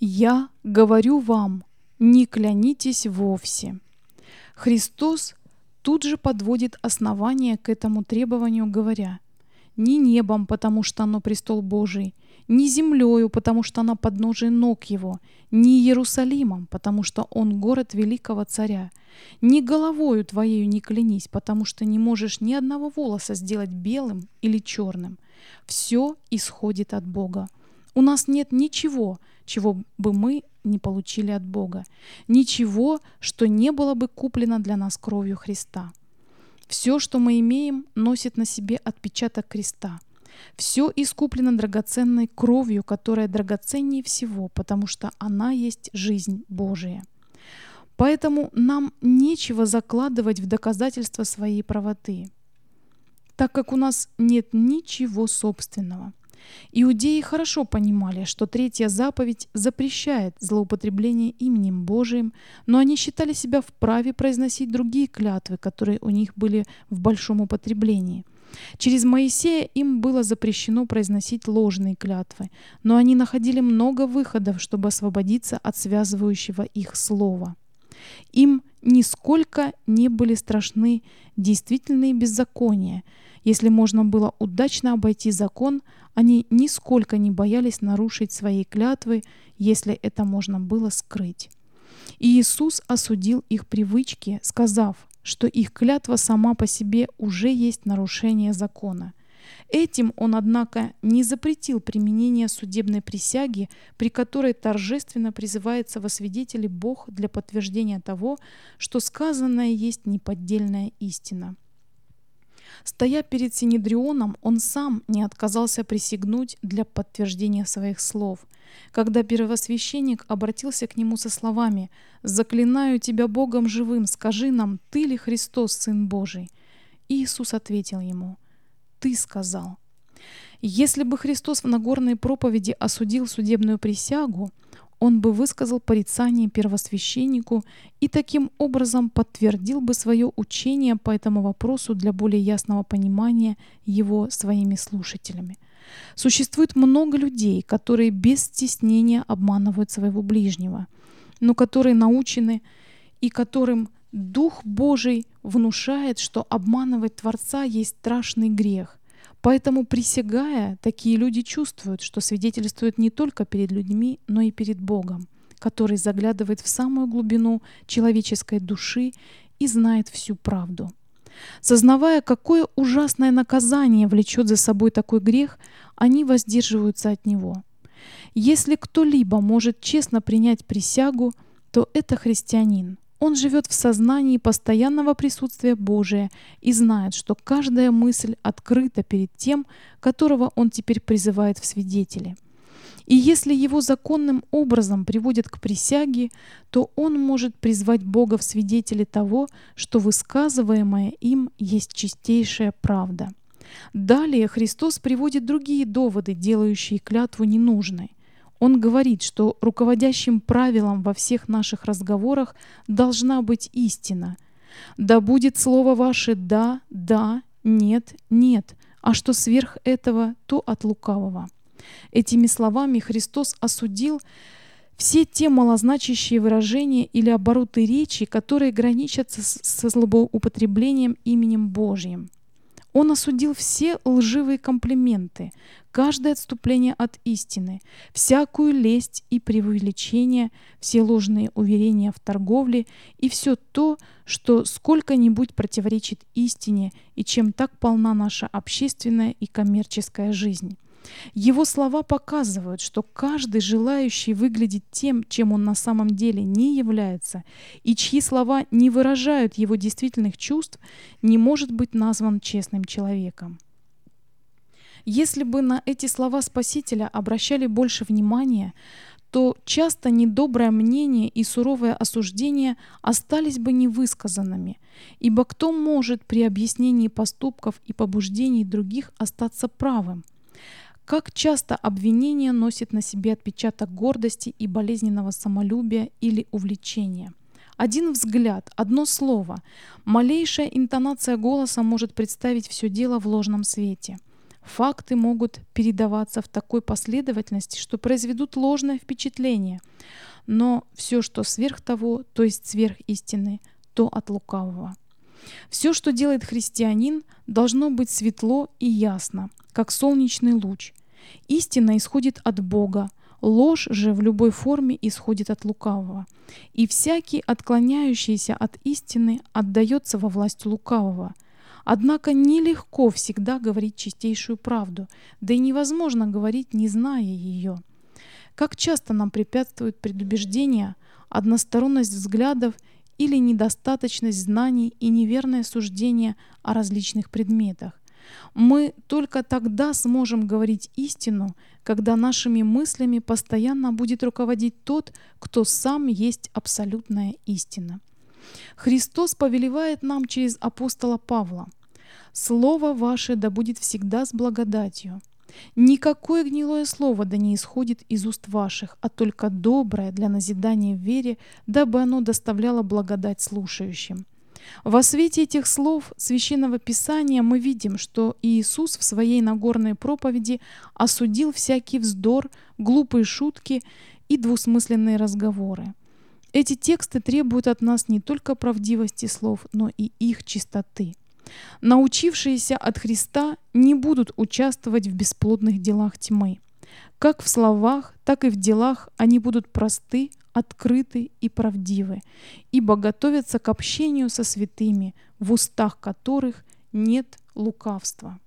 Я говорю вам, не клянитесь вовсе. Христос тут же подводит основание к этому требованию, говоря, «Не небом, потому что оно престол Божий, не землею, потому что она подножие ног его, не Иерусалимом, потому что он город великого царя, не головою твоею не клянись, потому что не можешь ни одного волоса сделать белым или черным. Все исходит от Бога. У нас нет ничего, чего бы мы не получили от Бога. Ничего, что не было бы куплено для нас кровью Христа. Все, что мы имеем, носит на себе отпечаток креста. Все искуплено драгоценной кровью, которая драгоценнее всего, потому что она есть жизнь Божия. Поэтому нам нечего закладывать в доказательство своей правоты, так как у нас нет ничего собственного – Иудеи хорошо понимали, что третья заповедь запрещает злоупотребление именем Божиим, но они считали себя вправе произносить другие клятвы, которые у них были в большом употреблении. Через Моисея им было запрещено произносить ложные клятвы, но они находили много выходов, чтобы освободиться от связывающего их слова. Им нисколько не были страшны действительные беззакония. Если можно было удачно обойти закон, они нисколько не боялись нарушить свои клятвы, если это можно было скрыть. И Иисус осудил их привычки, сказав, что их клятва сама по себе уже есть нарушение закона. Этим он, однако, не запретил применение судебной присяги, при которой торжественно призывается во свидетели Бог для подтверждения того, что сказанное есть неподдельная истина. Стоя перед Синедрионом, он сам не отказался присягнуть для подтверждения своих слов. Когда первосвященник обратился к нему со словами «Заклинаю тебя Богом живым, скажи нам, ты ли Христос, Сын Божий?» Иисус ответил ему «Ты сказал». Если бы Христос в Нагорной проповеди осудил судебную присягу, он бы высказал порицание первосвященнику и таким образом подтвердил бы свое учение по этому вопросу для более ясного понимания его своими слушателями. Существует много людей, которые без стеснения обманывают своего ближнего, но которые научены и которым Дух Божий внушает, что обманывать Творца есть страшный грех, Поэтому, присягая, такие люди чувствуют, что свидетельствуют не только перед людьми, но и перед Богом, который заглядывает в самую глубину человеческой души и знает всю правду. Сознавая, какое ужасное наказание влечет за собой такой грех, они воздерживаются от него. Если кто-либо может честно принять присягу, то это христианин. Он живет в сознании постоянного присутствия Божия и знает, что каждая мысль открыта перед тем, которого он теперь призывает в свидетели. И если его законным образом приводят к присяге, то он может призвать Бога в свидетели того, что высказываемое им есть чистейшая правда. Далее Христос приводит другие доводы, делающие клятву ненужной. Он говорит, что руководящим правилом во всех наших разговорах должна быть истина. Да будет слово ваше «да», «да», «нет», «нет», а что сверх этого, то от лукавого. Этими словами Христос осудил все те малозначащие выражения или обороты речи, которые граничат со злоупотреблением именем Божьим. Он осудил все лживые комплименты, каждое отступление от истины, всякую лесть и преувеличение, все ложные уверения в торговле и все то, что сколько-нибудь противоречит истине и чем так полна наша общественная и коммерческая жизнь. Его слова показывают, что каждый, желающий выглядеть тем, чем он на самом деле не является, и чьи слова не выражают его действительных чувств, не может быть назван честным человеком. Если бы на эти слова Спасителя обращали больше внимания, то часто недоброе мнение и суровое осуждение остались бы невысказанными, ибо кто может при объяснении поступков и побуждений других остаться правым – как часто обвинение носит на себе отпечаток гордости и болезненного самолюбия или увлечения. Один взгляд, одно слово, малейшая интонация голоса может представить все дело в ложном свете. Факты могут передаваться в такой последовательности, что произведут ложное впечатление. Но все, что сверх того, то есть сверх истины, то от лукавого. Все, что делает христианин, должно быть светло и ясно, как солнечный луч. Истина исходит от Бога, ложь же в любой форме исходит от лукавого. И всякий, отклоняющийся от истины, отдается во власть лукавого. Однако нелегко всегда говорить чистейшую правду, да и невозможно говорить, не зная ее. Как часто нам препятствуют предубеждения, односторонность взглядов или недостаточность знаний и неверное суждение о различных предметах. Мы только тогда сможем говорить истину, когда нашими мыслями постоянно будет руководить тот, кто сам есть абсолютная истина. Христос повелевает нам через апостола Павла. «Слово ваше да будет всегда с благодатью, Никакое гнилое слово да не исходит из уст ваших, а только доброе для назидания в вере, дабы оно доставляло благодать слушающим. Во свете этих слов Священного Писания мы видим, что Иисус в своей Нагорной проповеди осудил всякий вздор, глупые шутки и двусмысленные разговоры. Эти тексты требуют от нас не только правдивости слов, но и их чистоты. Научившиеся от Христа не будут участвовать в бесплодных делах тьмы. Как в словах, так и в делах они будут просты, открыты и правдивы, ибо готовятся к общению со святыми, в устах которых нет лукавства.